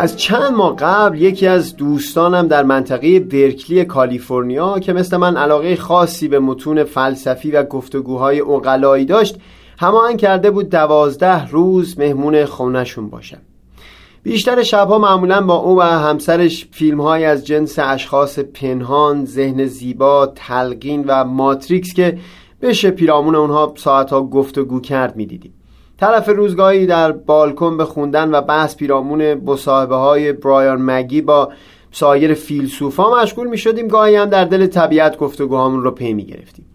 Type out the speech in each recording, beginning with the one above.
از چند ماه قبل یکی از دوستانم در منطقه برکلی کالیفرنیا که مثل من علاقه خاصی به متون فلسفی و گفتگوهای اقلایی داشت هماهنگ کرده بود دوازده روز مهمون خونشون باشم. بیشتر شبها معمولا با او و همسرش فیلم های از جنس اشخاص پنهان، ذهن زیبا، تلقین و ماتریکس که بشه پیرامون اونها ساعتها گفتگو کرد می‌دیدیم. طرف روزگاهی در بالکن به خوندن و بحث پیرامون مصاحبه های برایان مگی با سایر فیلسوفا مشغول می شدیم گاهی هم در دل طبیعت گفتگوهامون رو پی می گرفتیم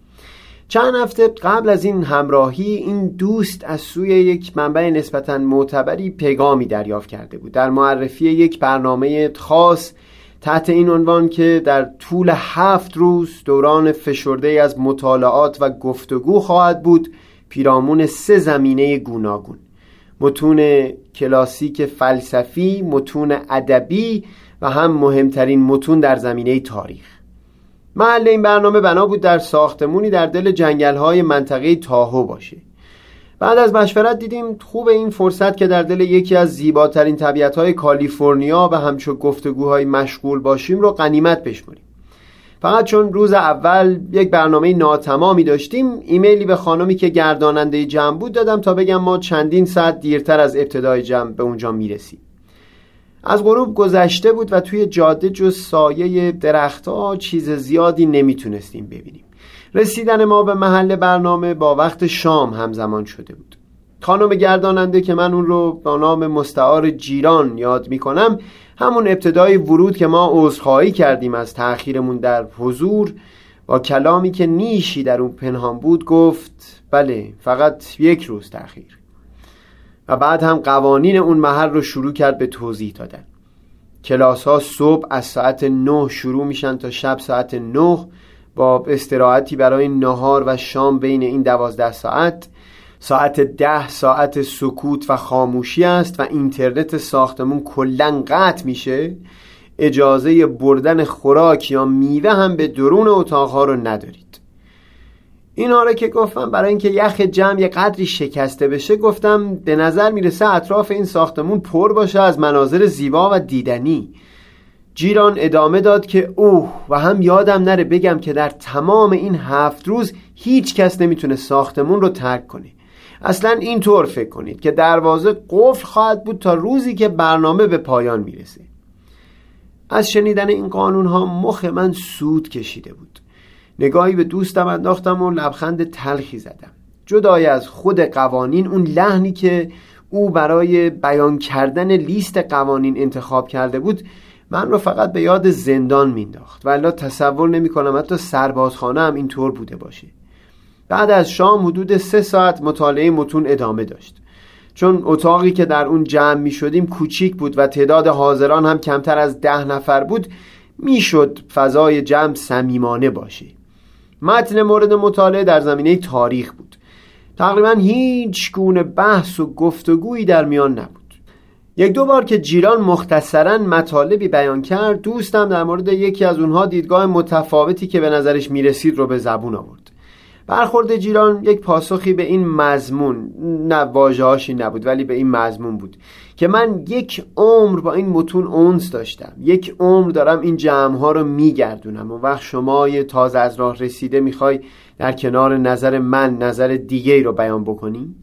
چند هفته قبل از این همراهی این دوست از سوی یک منبع نسبتا معتبری پیغامی دریافت کرده بود. در معرفی یک برنامه خاص تحت این عنوان که در طول هفت روز دوران فشرده از مطالعات و گفتگو خواهد بود پیرامون سه زمینه گوناگون. متون کلاسیک فلسفی، متون ادبی و هم مهمترین متون در زمینه تاریخ. محل این برنامه بنا بود در ساختمونی در دل جنگل های منطقه تاهو باشه. بعد از مشورت دیدیم خوب این فرصت که در دل یکی از زیباترین طبیعت های کالیفرنیا و همچون گفتگوهای مشغول باشیم رو قنیمت بشماریم فقط چون روز اول یک برنامه ناتمامی داشتیم ایمیلی به خانمی که گرداننده جمع بود دادم تا بگم ما چندین ساعت دیرتر از ابتدای جمع به اونجا می‌رسیم. از غروب گذشته بود و توی جاده جز سایه درختها چیز زیادی نمی‌تونستیم ببینیم. رسیدن ما به محل برنامه با وقت شام همزمان شده بود. خانم گرداننده که من اون رو با نام مستعار جیران یاد می‌کنم همون ابتدای ورود که ما عذرخواهی کردیم از تأخیرمون در حضور با کلامی که نیشی در اون پنهان بود گفت بله فقط یک روز تأخیر. و بعد هم قوانین اون محل رو شروع کرد به توضیح دادن. کلاس ها صبح از ساعت نه شروع میشن تا شب ساعت نه با استراحتی برای نهار و شام بین این دوازده ساعت. ساعت ده ساعت سکوت و خاموشی است و اینترنت ساختمون کلا قطع میشه. اجازه بردن خوراک یا میوه هم به درون اتاقها رو ندارید. این آره که گفتم برای اینکه یخ جمع یه قدری شکسته بشه گفتم به نظر می‌رسه اطراف این ساختمون پر باشه از مناظر زیبا و دیدنی. جیران ادامه داد که اوه و هم یادم نره بگم که در تمام این هفت روز هیچ کس نمی‌تونه ساختمون رو ترک کنه. اصلا اینطور فکر کنید که دروازه قفل خواهد بود تا روزی که برنامه به پایان می‌رسه. از شنیدن این قانون ها مخ من سود کشیده بود. نگاهی به دوستم انداختم و لبخند تلخی زدم. جدای از خود قوانین اون لحنی که او برای بیان کردن لیست قوانین انتخاب کرده بود من رو فقط به یاد زندان مینداخت و تصور نمی کنم حتی سربازخانه هم اینطور بوده باشه. بعد از شام حدود سه ساعت مطالعه متون ادامه داشت. چون اتاقی که در اون جمع می شدیم کوچیک بود و تعداد حاضران هم کمتر از ده نفر بود می‌شد فضای جمع صمیمانه باشه متن مورد مطالعه در زمینه تاریخ بود. تقریبا هیچ گونه بحث و گفتگویی در میان نبود. یک دو بار که جیران مختصرا مطالبی بیان کرد دوستم در مورد یکی از اونها دیدگاه متفاوتی که به نظرش می‌رسید رو به زبون آورد. برخورد جیران یک پاسخی به این مضمون نه واژه‌هاشی نبود ولی به این مضمون بود که من یک عمر با این متون اونس داشتم یک عمر دارم این جمع ها رو میگردونم و وقت شما یه تازه از راه رسیده می‌خوای در کنار نظر من نظر دیگه رو بیان بکنی؟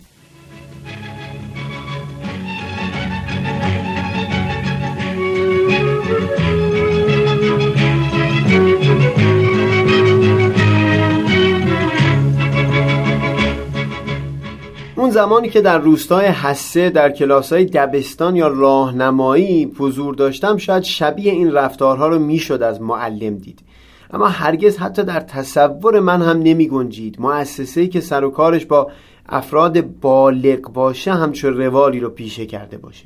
اون زمانی که در روستای حسه در کلاسای دبستان یا راهنمایی حضور داشتم شاید شبیه این رفتارها رو می‌شد از معلم دید. اما هرگز حتی در تصور من هم نمی گنجید مؤسسه‌ای که سر و کارش با افراد بالغ باشه همچون روالی رو پیشه کرده باشه.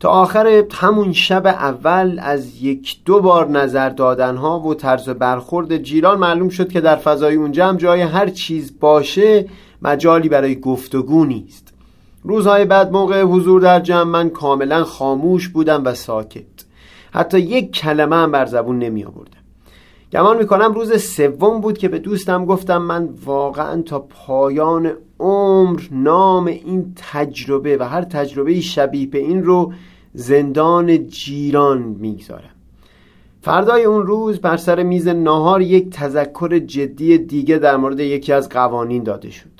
تا آخر همون شب اول از یک دو بار نظر دادن ها و طرز برخورد جیران معلوم شد که در فضای اونجا هم جای هر چیز باشه مجالی برای گفتگو نیست. روزهای بعد موقع حضور در جمع من کاملا خاموش بودم و ساکت. حتی یک کلمه هم بر زبون نمی آوردم. گمان می‌کنم روز سوم بود که به دوستم گفتم من واقعا تا پایان عمر نام این تجربه و هر تجربه شبیه به این رو زندان جیران می‌گذارم. فردای اون روز بر سر میز ناهار یک تذکر جدی دیگه در مورد یکی از قوانین داده شد.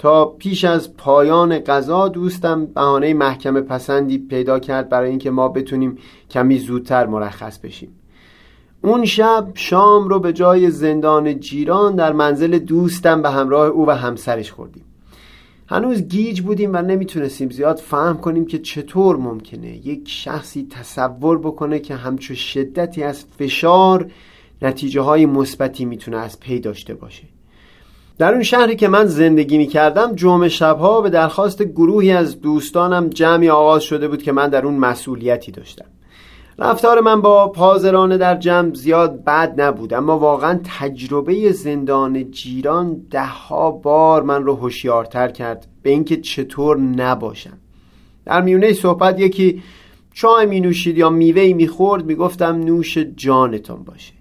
تا پیش از پایان قضا دوستم بهانه محکمه پسندی پیدا کرد برای اینکه ما بتونیم کمی زودتر مرخص بشیم. اون شب شام رو به جای زندان جیران در منزل دوستم به همراه او و همسرش خوردیم. هنوز گیج بودیم و نمی‌تونستیم زیاد فهم کنیم که چطور ممکنه یک شخصی تصور بکنه که همچو شدتی از فشار نتیجه های مثبتی می‌تونه از پی داشته باشه. در اون شهری که من زندگی می کردم جمعه شبها به درخواست گروهی از دوستانم جمعی آغاز شده بود که من در اون مسئولیتی داشتم. رفتار من با پازرانه در جمع زیاد بد نبود اما واقعا تجربه زندان جیران دهها بار من رو هوشیارتر کرد به اینکه چطور نباشم. در میونه صحبت یکی چای می نوشید یا میوه می خورد می گفتم نوش جانتون باشه.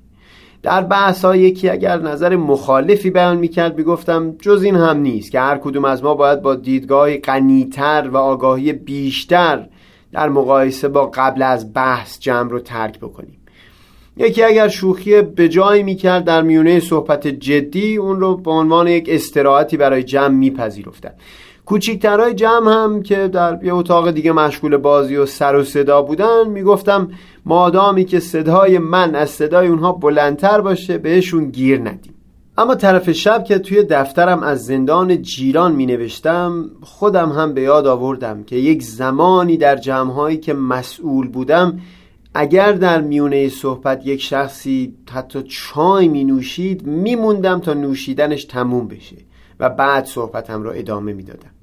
در بحث ها یکی اگر نظر مخالفی بیان می‌کرد می‌گفتم جز این هم نیست که هر کدوم از ما باید با دیدگاه غنیتر و آگاهی بیشتر در مقایسه با قبل از بحث جمع رو ترک بکنیم. یکی اگر شوخی به جایی می‌کرد در میونه صحبت جدی اون رو به عنوان یک استراحتی برای جمع میپذیرفتن کوچیکترهای جمع هم که در یه اتاق دیگه مشغول بازی و سر و صدا بودن می‌گفتم مادامی که صدای من از صدای اونها بلندتر باشه بهشون گیر ندیم اما طرف شب که توی دفترم از زندان جیران می نوشتم خودم هم به یاد آوردم که یک زمانی در جمعهایی که مسئول بودم اگر در میونه صحبت یک شخصی حتی چای می نوشید می موندم تا نوشیدنش تموم بشه و بعد صحبتم را ادامه می دادم.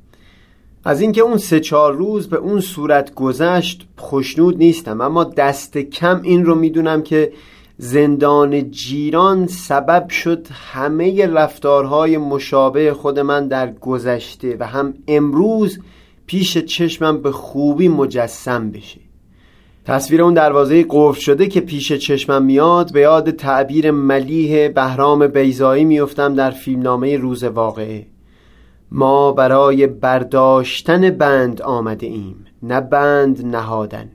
از اینکه اون سه چهار روز به اون صورت گذشت خوشنود نیستم. اما دست کم این رو می‌دونم که زندان جیران سبب شد همه رفتارهای مشابه خود من در گذشته و هم امروز پیش چشمم به خوبی مجسم بشه. تصویر اون دروازه قفل شده که پیش چشمم میاد به یاد تعبیر ملیح بهرام بیزایی میفتم در فیلمنامه روز واقعه. ما برای برداشتن بند آمده ایم نه بند نهادن.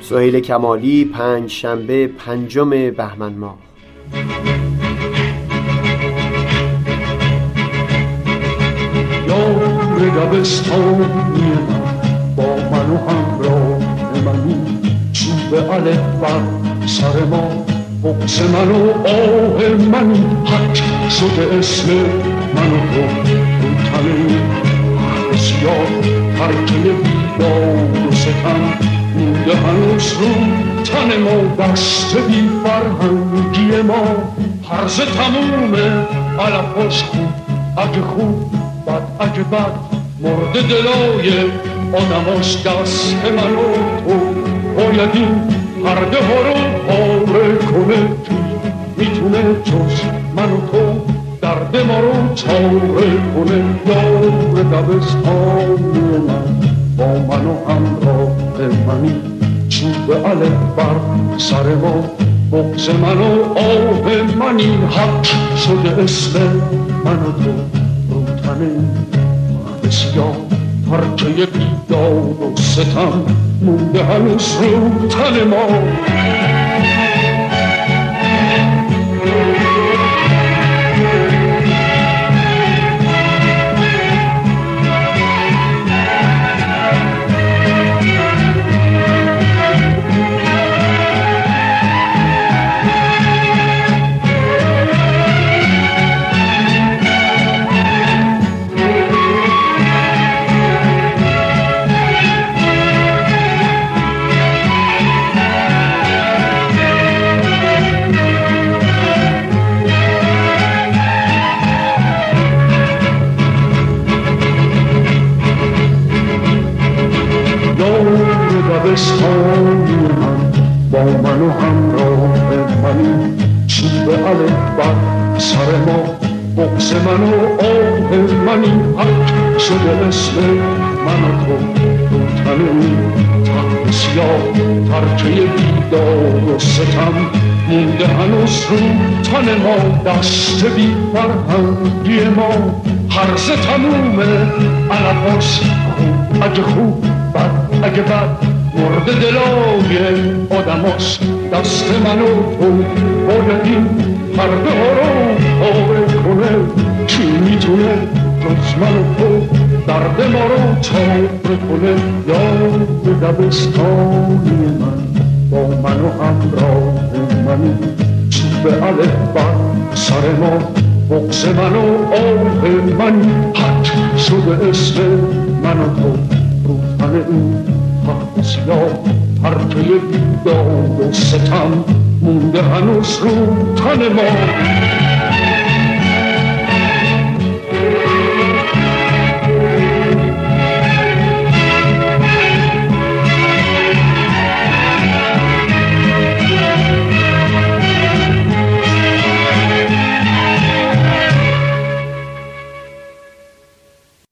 سهیل کمالی پنج شنبه پنجم بهمن ماه. یار دبستانی با من و همراه منی چوب الف بر سر ما بغز من و آه منی حق شده اسم من و تو. رو تنه بسیار ترکه بیداد و ستم مونده هنوز رو تن ما. دست بی فرهنگی ما. هرز تمومه علفاش خوب اگه خوب بد اگه بد. مرد دلای آدماش دست من و تو. باید این پرده ها رو پاره کنه. می‌تونه جز من و تو درد ما رو چاره کنه. یار دبستان من با من و همراه منی. چوب علف بر سر ما بغز من و منی. حق شده اسم من و تو رو تنه بسیار پرچه بیداد و ستم مونده هنوز رو تن ما. بغز من و آه منی حق شده اسم من و تو تن سیاه ترکه بیدار و ستم مونده هنوز رو تن ما دست بی فرهنگی ما هرز تمومه علفاس خوب اگه خوب بد اگه بد مرد دلای آدماس دست من و تو باید این پرده ها رو کنه کی می‌تونه جز من و تو درد ما رو تابه کنه یاد دبستانی من با من و همراه منی. چوب الف بر سر ما بغز من و آه من. حد شده اسم من و تو رو تن این تخت سیاه پرچه بیداد و ستم مونده هنوز رو تن ما.